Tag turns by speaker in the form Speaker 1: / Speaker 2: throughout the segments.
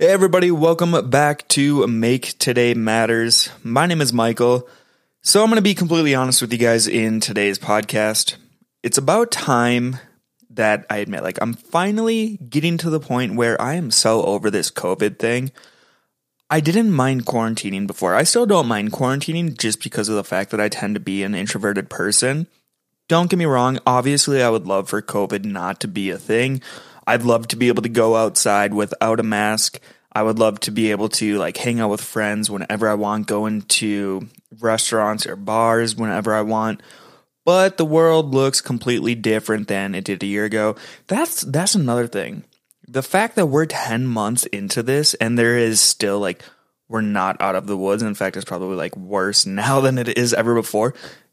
Speaker 1: Hey, everybody, welcome back to Make Today Matters. My name is Michael. So, I'm going to be completely honest with you guys in today's podcast. It's about time that I admit, like, I'm finally getting to the point where I am so over this COVID thing. I didn't mind quarantining before. I still don't mind quarantining just because of the fact that I tend to be an introverted person. Don't get me wrong, obviously, I would love for COVID not to be a thing. I'd love to be able to go outside without a mask. I would love to be able to like hang out with friends whenever I want, go into restaurants or bars whenever I want. But the world looks completely different than it did a year ago. That's that's another thing. The fact that we're 10 months into this and there is still like we're not out of the woods. In fact, it's probably like worse now than it is ever before.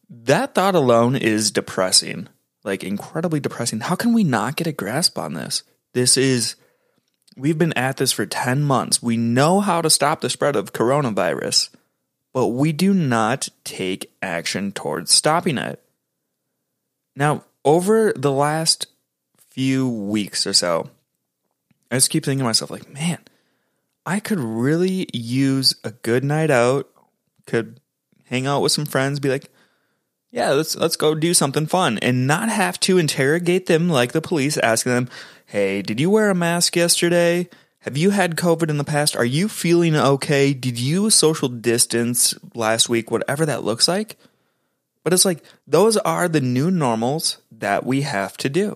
Speaker 1: That thought alone is depressing like incredibly depressing. How can we not get a grasp on this? This is, we've been at this for 10 months. We know how to stop the spread of coronavirus, but we do not take action towards stopping it. Now, over the last few weeks or so, I just keep thinking to myself, like, man, I could really use a good night out, could hang out with some friends, be like, yeah, let's let's go do something fun and not have to interrogate them like the police asking them, "Hey, did you wear a mask yesterday? Have you had COVID in the past? Are you feeling okay? Did you social distance last week? Whatever that looks like." But it's like those are the new normals that we have to do.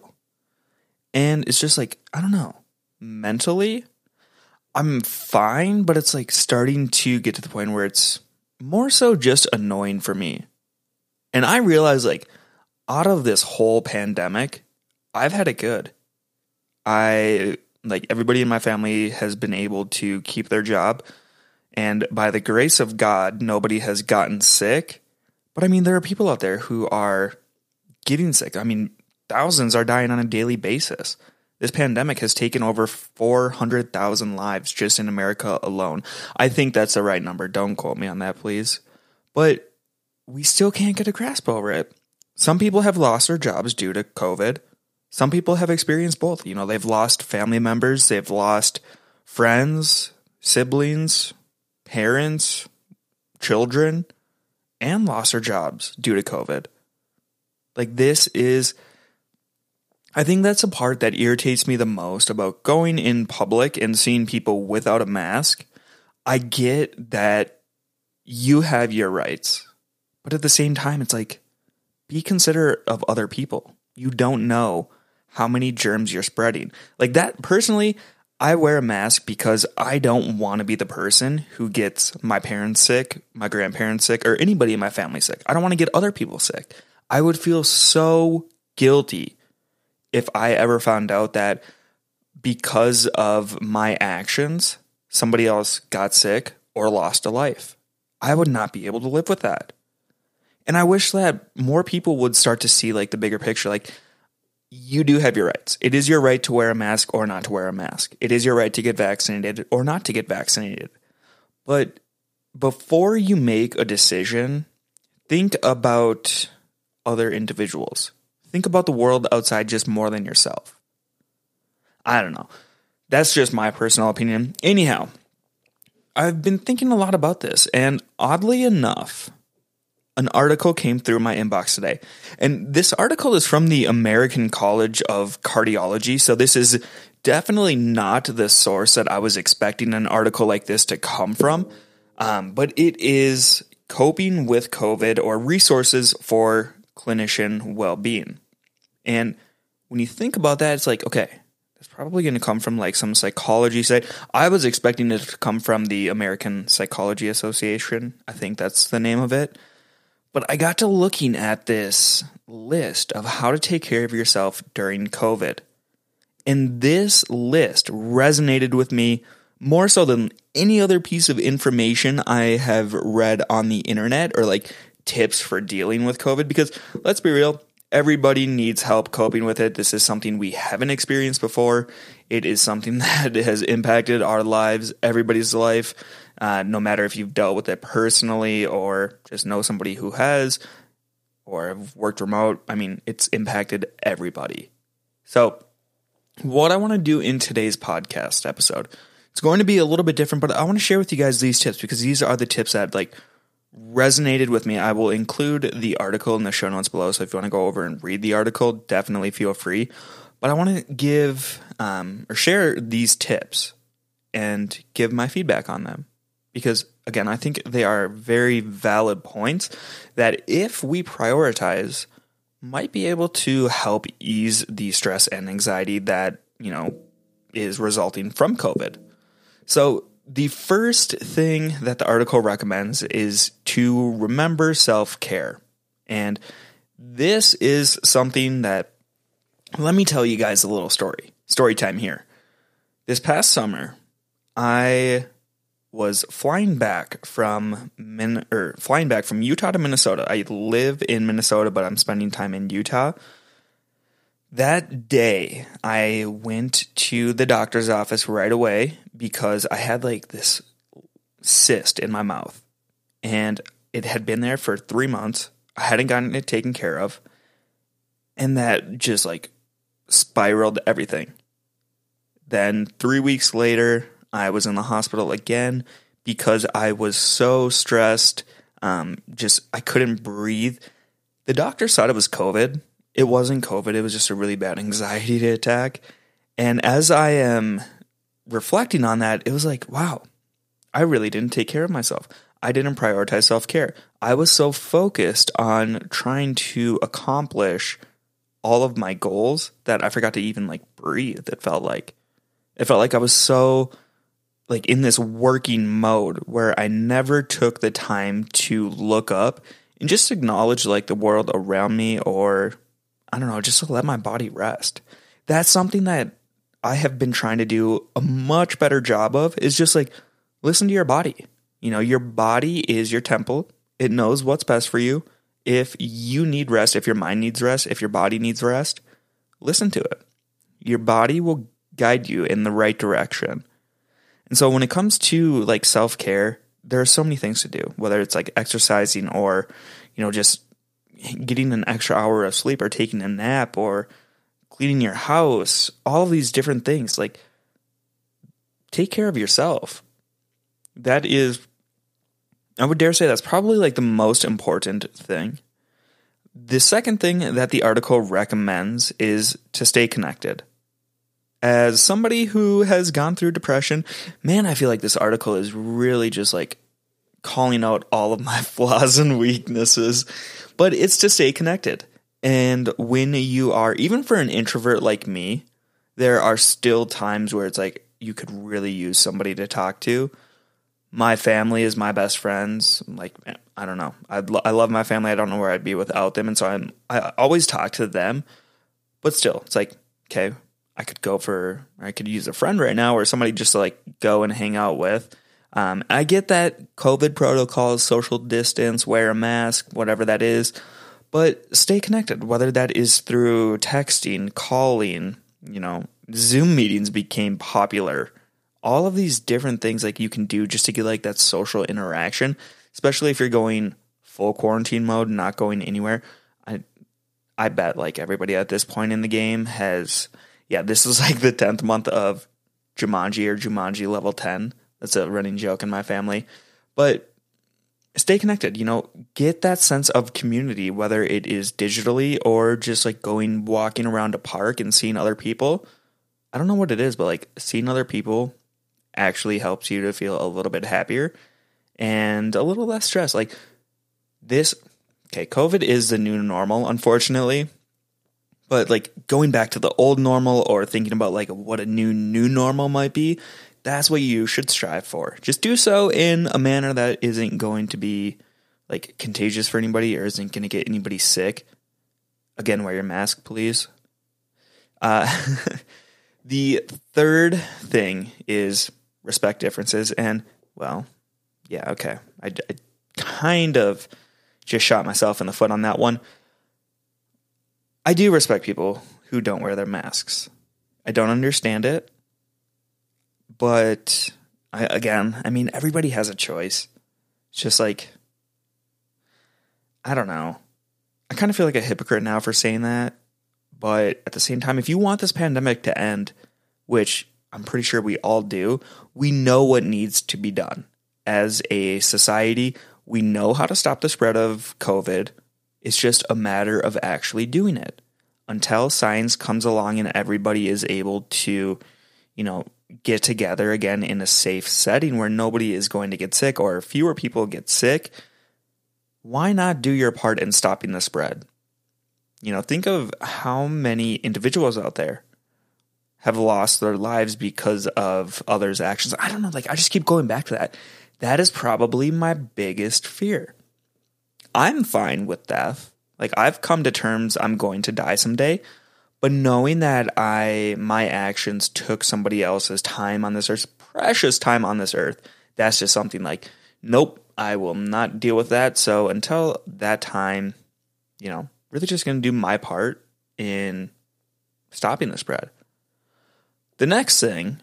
Speaker 1: And it's just like, I don't know, mentally I'm fine, but it's like starting to get to the point where it's more so just annoying for me. And I realized like out of this whole pandemic, I've had it good. I like everybody in my family has been able to keep their job. And by the grace of God, nobody has gotten sick. But I mean, there are people out there who are getting sick. I mean, thousands are dying on a daily basis. This pandemic has taken over 400,000 lives just in America alone. I think that's the right number. Don't quote me on that, please. But we still can't get a grasp over it. Some people have lost their jobs due to COVID. Some people have experienced both. You know, they've lost family members, they've lost friends, siblings, parents, children, and lost their jobs due to COVID. Like, this is, I think that's the part that irritates me the most about going in public and seeing people without a mask. I get that you have your rights. But at the same time, it's like, be considerate of other people. You don't know how many germs you're spreading. Like that, personally, I wear a mask because I don't want to be the person who gets my parents sick, my grandparents sick, or anybody in my family sick. I don't want to get other people sick. I would feel so guilty if I ever found out that because of my actions, somebody else got sick or lost a life. I would not be able to live with that. And I wish that more people would start to see like the bigger picture. Like, you do have your rights. It is your right to wear a mask or not to wear a mask. It is your right to get vaccinated or not to get vaccinated. But before you make a decision, think about other individuals. Think about the world outside just more than yourself. I don't know. That's just my personal opinion. Anyhow, I've been thinking a lot about this, and oddly enough, an article came through my inbox today. And this article is from the American College of Cardiology. So this is definitely not the source that I was expecting an article like this to come from. Um, but it is coping with COVID or resources for clinician well being. And when you think about that, it's like, okay, it's probably going to come from like some psychology site. I was expecting it to come from the American Psychology Association. I think that's the name of it. But I got to looking at this list of how to take care of yourself during COVID. And this list resonated with me more so than any other piece of information I have read on the internet or like tips for dealing with COVID. Because let's be real, everybody needs help coping with it. This is something we haven't experienced before. It is something that has impacted our lives, everybody's life, uh, no matter if you've dealt with it personally or just know somebody who has or have worked remote. I mean, it's impacted everybody. So, what I want to do in today's podcast episode, It's going to be a little bit different, but I want to share with you guys these tips because these are the tips that like resonated with me. I will include the article in the show notes below. So if you want to go over and read the article, definitely feel free. But I want to give um, or share these tips and give my feedback on them because again, I think they are very valid points that if we prioritize, might be able to help ease the stress and anxiety that, you know, is resulting from COVID. So, the first thing that the article recommends is to remember self care. And this is something that, let me tell you guys a little story. Story time here. This past summer, I was flying back from Min- or flying back from Utah to Minnesota. I live in Minnesota, but I'm spending time in Utah. That day, I went to the doctor's office right away because I had like this cyst in my mouth, and it had been there for three months. I hadn't gotten it taken care of, and that just like spiraled everything. Then three weeks later, I was in the hospital again because I was so stressed. Um, just I couldn't breathe. The doctor thought it was COVID. It wasn't COVID. It was just a really bad anxiety attack. And as I am reflecting on that, it was like, wow, I really didn't take care of myself. I didn't prioritize self care. I was so focused on trying to accomplish all of my goals that I forgot to even like breathe. It felt like it felt like I was so like in this working mode where I never took the time to look up and just acknowledge like the world around me or I don't know, just to let my body rest. That's something that I have been trying to do a much better job of is just like listen to your body. You know, your body is your temple. It knows what's best for you. If you need rest, if your mind needs rest, if your body needs rest, listen to it. Your body will guide you in the right direction. And so when it comes to like self care, there are so many things to do, whether it's like exercising or, you know, just getting an extra hour of sleep or taking a nap or cleaning your house, all these different things. Like, take care of yourself. That is, I would dare say that's probably like the most important thing. The second thing that the article recommends is to stay connected as somebody who has gone through depression, man, I feel like this article is really just like calling out all of my flaws and weaknesses, but it's to stay connected. And when you are, even for an introvert like me, there are still times where it's like you could really use somebody to talk to. My family is my best friends. Like, I don't know. I, lo- I love my family. I don't know where I'd be without them. And so I'm, I always talk to them, but still, it's like, okay, I could go for, I could use a friend right now or somebody just to like go and hang out with. Um, I get that COVID protocols, social distance, wear a mask, whatever that is, but stay connected, whether that is through texting, calling, you know, Zoom meetings became popular. All of these different things like you can do just to get like that social interaction, especially if you're going full quarantine mode, not going anywhere. I I bet like everybody at this point in the game has yeah, this is like the 10th month of Jumanji or Jumanji level 10. That's a running joke in my family. But stay connected, you know, get that sense of community, whether it is digitally or just like going walking around a park and seeing other people. I don't know what it is, but like seeing other people actually helps you to feel a little bit happier and a little less stressed. Like this, okay, COVID is the new normal, unfortunately. But like going back to the old normal or thinking about like what a new new normal might be, that's what you should strive for. Just do so in a manner that isn't going to be like contagious for anybody or isn't going to get anybody sick. Again, wear your mask, please. Uh, the third thing is respect differences. And, well, yeah, okay. I, I kind of just shot myself in the foot on that one. I do respect people who don't wear their masks. I don't understand it, but I, again, I mean, everybody has a choice. It's just like, I don't know. I kind of feel like a hypocrite now for saying that, but at the same time, if you want this pandemic to end, which I'm pretty sure we all do. We know what needs to be done. As a society, we know how to stop the spread of COVID. It's just a matter of actually doing it. Until science comes along and everybody is able to, you know, get together again in a safe setting where nobody is going to get sick or fewer people get sick, why not do your part in stopping the spread? You know, think of how many individuals out there have lost their lives because of others' actions. I don't know, like I just keep going back to that. That is probably my biggest fear. I'm fine with death. Like I've come to terms I'm going to die someday, but knowing that I my actions took somebody else's time on this earth, precious time on this earth, that's just something like nope, I will not deal with that. So until that time, you know, really just going to do my part in stopping the spread. The next thing,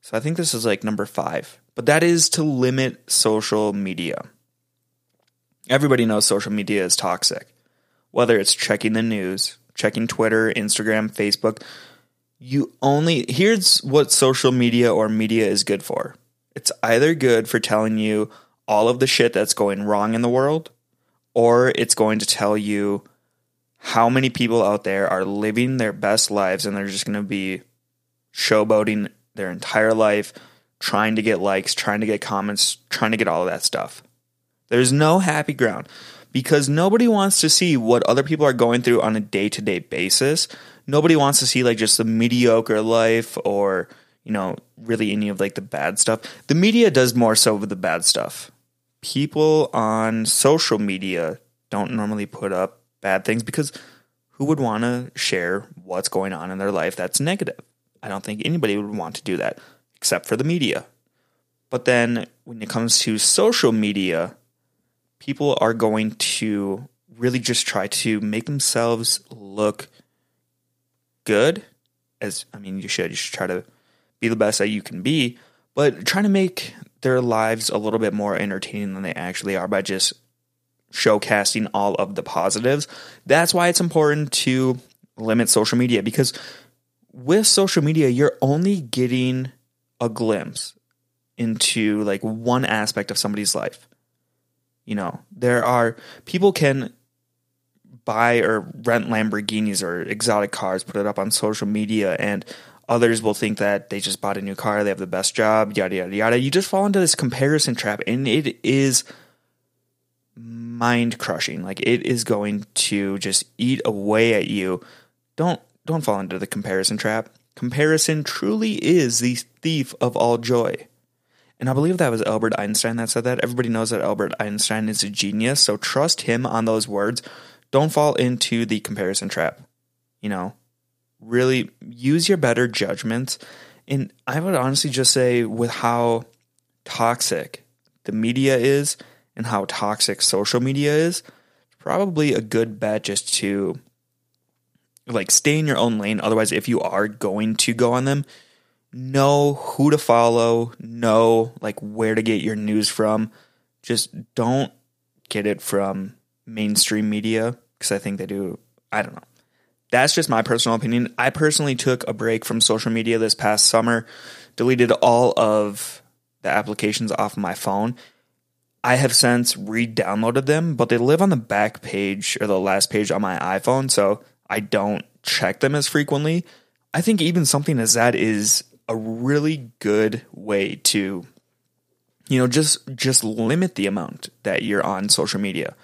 Speaker 1: so I think this is like number five, but that is to limit social media. Everybody knows social media is toxic. Whether it's checking the news, checking Twitter, Instagram, Facebook, you only, here's what social media or media is good for. It's either good for telling you all of the shit that's going wrong in the world, or it's going to tell you how many people out there are living their best lives and they're just going to be showboating their entire life, trying to get likes, trying to get comments, trying to get all of that stuff. There's no happy ground because nobody wants to see what other people are going through on a day to day basis. Nobody wants to see like just the mediocre life or, you know, really any of like the bad stuff. The media does more so with the bad stuff. People on social media don't normally put up bad things because who would want to share what's going on in their life that's negative? I don't think anybody would want to do that except for the media. But then when it comes to social media, people are going to really just try to make themselves look good. As I mean, you should you should try to be the best that you can be, but trying to make their lives a little bit more entertaining than they actually are by just showcasing all of the positives. That's why it's important to limit social media because with social media, you're only getting a glimpse into like one aspect of somebody's life. You know, there are people can buy or rent Lamborghinis or exotic cars, put it up on social media, and others will think that they just bought a new car, they have the best job, yada, yada, yada. You just fall into this comparison trap, and it is mind crushing. Like, it is going to just eat away at you. Don't. Don't fall into the comparison trap. Comparison truly is the thief of all joy. And I believe that was Albert Einstein that said that. Everybody knows that Albert Einstein is a genius, so trust him on those words. Don't fall into the comparison trap. You know, really use your better judgments. And I would honestly just say, with how toxic the media is and how toxic social media is, probably a good bet just to like stay in your own lane. Otherwise, if you are going to go on them, know who to follow, know like where to get your news from. Just don't get it from mainstream media because I think they do. I don't know. That's just my personal opinion. I personally took a break from social media this past summer, deleted all of the applications off my phone. I have since re downloaded them, but they live on the back page or the last page on my iPhone. So I don't check them as frequently. I think even something as that is a really good way to you know just just limit the amount that you're on social media.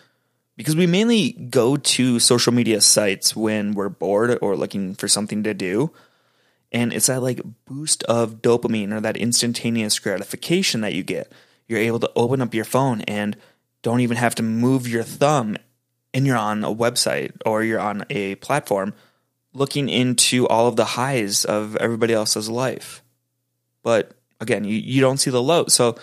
Speaker 1: Because we mainly go to social media sites when we're bored or looking for something to do. And it's that like boost of dopamine or that instantaneous gratification that you get. You're able to open up your phone and don't even have to move your thumb and you're on a website or you're on a platform looking into all of the highs of everybody else's life. But again, you, you don't see the low. So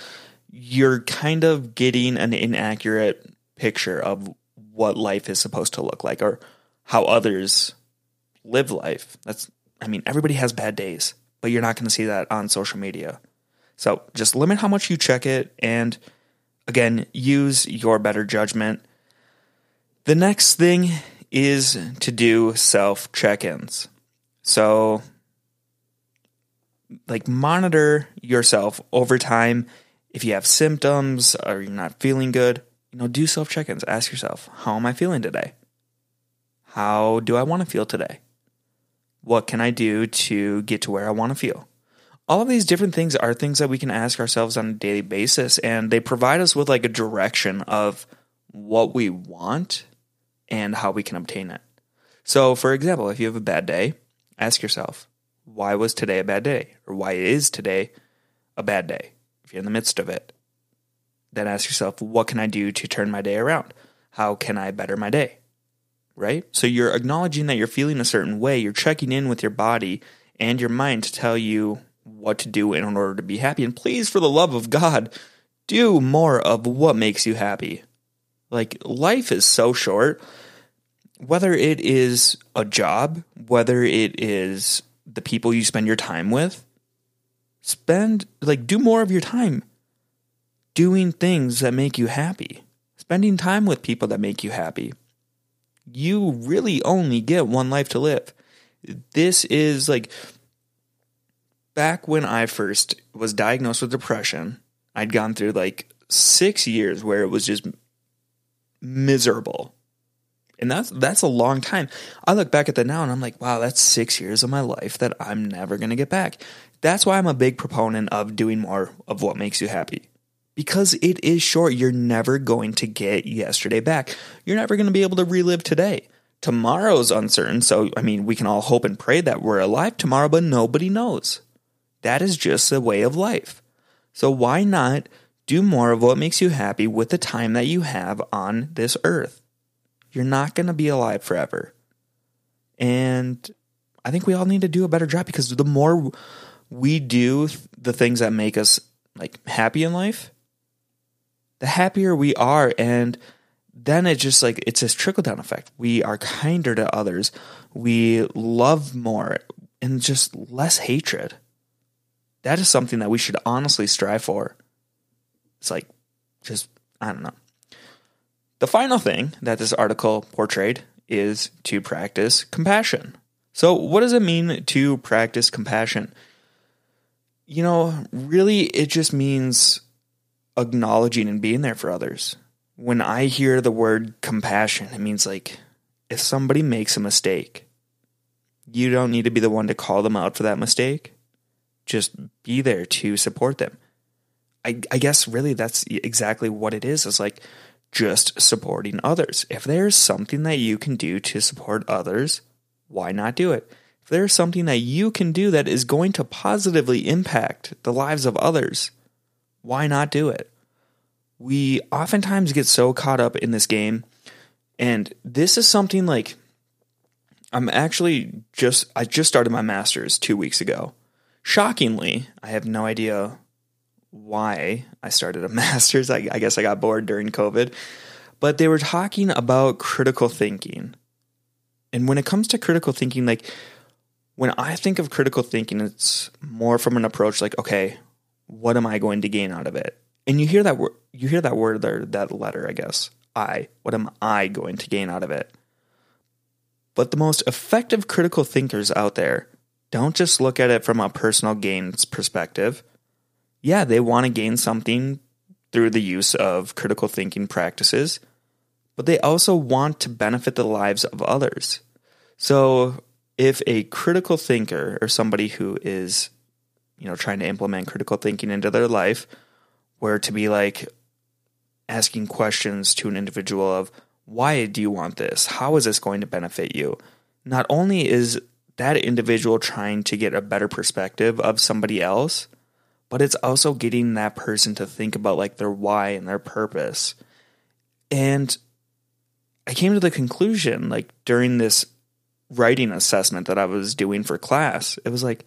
Speaker 1: you're kind of getting an inaccurate picture of what life is supposed to look like or how others live life. That's, I mean, everybody has bad days, but you're not going to see that on social media. So just limit how much you check it and again, use your better judgment. The next thing is to do self check ins. So, like monitor yourself over time. If you have symptoms or you're not feeling good, you know, do self check ins. Ask yourself, how am I feeling today? How do I want to feel today? What can I do to get to where I want to feel? All of these different things are things that we can ask ourselves on a daily basis, and they provide us with like a direction of what we want and how we can obtain it. So, for example, if you have a bad day, ask yourself, why was today a bad day? Or why is today a bad day? If you're in the midst of it, then ask yourself, what can I do to turn my day around? How can I better my day? Right? So you're acknowledging that you're feeling a certain way. You're checking in with your body and your mind to tell you what to do in order to be happy. And please, for the love of God, do more of what makes you happy. Like, life is so short. Whether it is a job, whether it is the people you spend your time with, spend, like, do more of your time doing things that make you happy, spending time with people that make you happy. You really only get one life to live. This is like back when I first was diagnosed with depression, I'd gone through like six years where it was just miserable. And that's that's a long time. I look back at that now and I'm like, wow, that's six years of my life that I'm never gonna get back. That's why I'm a big proponent of doing more of what makes you happy. Because it is short. You're never going to get yesterday back. You're never going to be able to relive today. Tomorrow's uncertain. So, I mean, we can all hope and pray that we're alive tomorrow, but nobody knows. That is just the way of life. So, why not do more of what makes you happy with the time that you have on this earth? You're not going to be alive forever. And I think we all need to do a better job because the more we do the things that make us like happy in life, the happier we are and then it just like it's this trickle down effect. We are kinder to others. We love more and just less hatred. That is something that we should honestly strive for. It's like just I don't know. The final thing that this article portrayed is to practice compassion. So, what does it mean to practice compassion? You know, really, it just means acknowledging and being there for others. When I hear the word compassion, it means like if somebody makes a mistake, you don't need to be the one to call them out for that mistake. Just be there to support them. I, I guess really that's exactly what it is. It's like just supporting others. If there's something that you can do to support others, why not do it? If there's something that you can do that is going to positively impact the lives of others, why not do it? We oftentimes get so caught up in this game, and this is something like I'm actually just I just started my masters 2 weeks ago. Shockingly, I have no idea why I started a master's. I, I guess I got bored during COVID. But they were talking about critical thinking. And when it comes to critical thinking, like when I think of critical thinking, it's more from an approach like, okay, what am I going to gain out of it? And you hear that word, you hear that word there, that letter, I guess. I. What am I going to gain out of it? But the most effective critical thinkers out there don't just look at it from a personal gains perspective. Yeah, they want to gain something through the use of critical thinking practices, but they also want to benefit the lives of others. So, if a critical thinker or somebody who is you know, trying to implement critical thinking into their life, where to be like asking questions to an individual of why do you want this? How is this going to benefit you? Not only is that individual trying to get a better perspective of somebody else, but it's also getting that person to think about like their why and their purpose. And I came to the conclusion, like during this writing assessment that I was doing for class, it was like,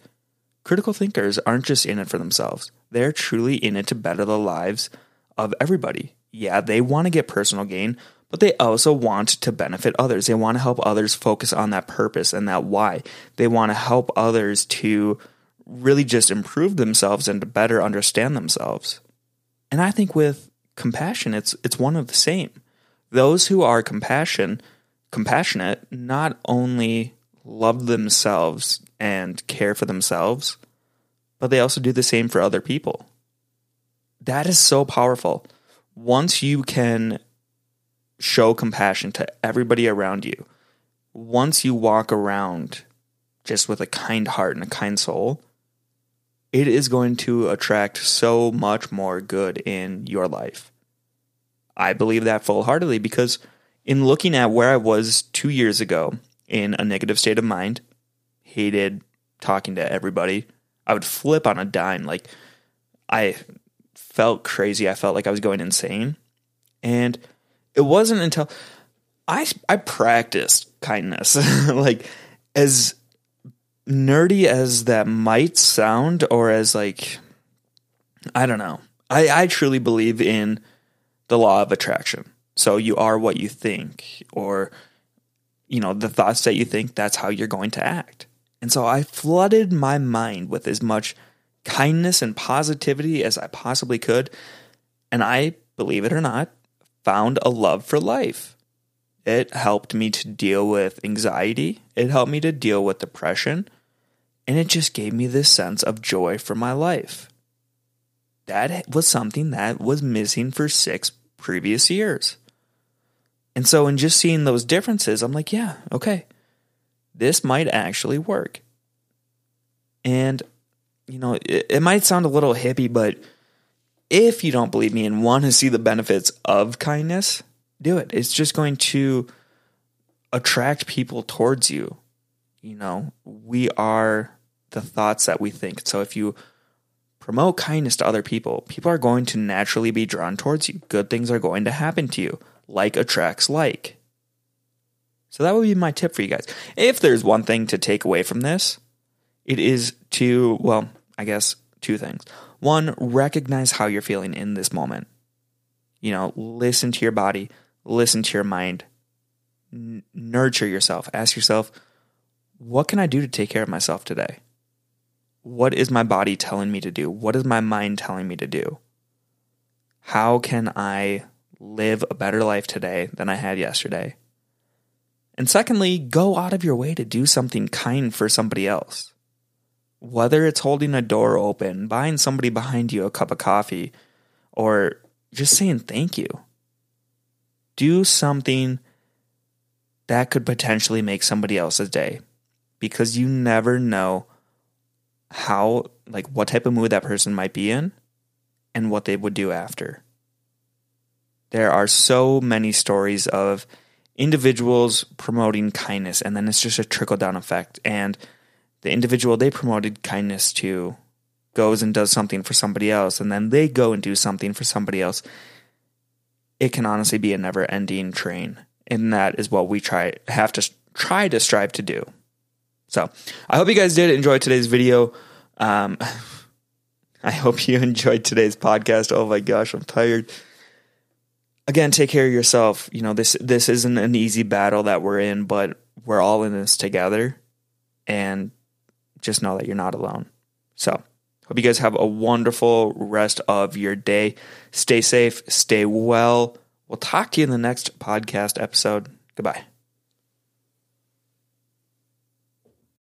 Speaker 1: Critical thinkers aren't just in it for themselves, they're truly in it to better the lives of everybody. Yeah, they want to get personal gain, but they also want to benefit others. They want to help others focus on that purpose and that why. They want to help others to really just improve themselves and to better understand themselves. And I think with compassion, it's it's one of the same. Those who are compassion, compassionate not only love themselves and care for themselves, but they also do the same for other people. That is so powerful. Once you can show compassion to everybody around you, once you walk around just with a kind heart and a kind soul, it is going to attract so much more good in your life. I believe that full heartedly because in looking at where I was two years ago in a negative state of mind, hated talking to everybody, I would flip on a dime. Like I felt crazy. I felt like I was going insane. And it wasn't until I I practiced kindness. like as nerdy as that might sound or as like I don't know. I, I truly believe in the law of attraction. So you are what you think, or you know, the thoughts that you think, that's how you're going to act. And so I flooded my mind with as much kindness and positivity as I possibly could. And I, believe it or not, found a love for life. It helped me to deal with anxiety, it helped me to deal with depression, and it just gave me this sense of joy for my life. That was something that was missing for six previous years. And so, in just seeing those differences, I'm like, yeah, okay, this might actually work. And, you know, it, it might sound a little hippie, but if you don't believe me and want to see the benefits of kindness, do it. It's just going to attract people towards you. You know, we are the thoughts that we think. So if you promote kindness to other people, people are going to naturally be drawn towards you. Good things are going to happen to you. Like attracts like. So that would be my tip for you guys. If there's one thing to take away from this, it is to, well, I guess two things. One, recognize how you're feeling in this moment. You know, listen to your body, listen to your mind, n- nurture yourself. Ask yourself, what can I do to take care of myself today? What is my body telling me to do? What is my mind telling me to do? How can I live a better life today than I had yesterday? And secondly, go out of your way to do something kind for somebody else. Whether it's holding a door open, buying somebody behind you a cup of coffee, or just saying thank you. Do something that could potentially make somebody else's day because you never know how, like, what type of mood that person might be in and what they would do after. There are so many stories of individuals promoting kindness, and then it's just a trickle down effect. And the individual they promoted kindness to goes and does something for somebody else, and then they go and do something for somebody else. It can honestly be a never ending train. And that is what we try have to try to strive to do. So I hope you guys did enjoy today's video. Um, I hope you enjoyed today's podcast. Oh my gosh, I'm tired again, take care of yourself. You know, this this isn't an easy battle that we're in, but we're all in this together. And just know that you're not alone. So, hope you guys have a wonderful rest of your day. Stay safe, stay well. We'll talk to you in the next podcast episode. Goodbye.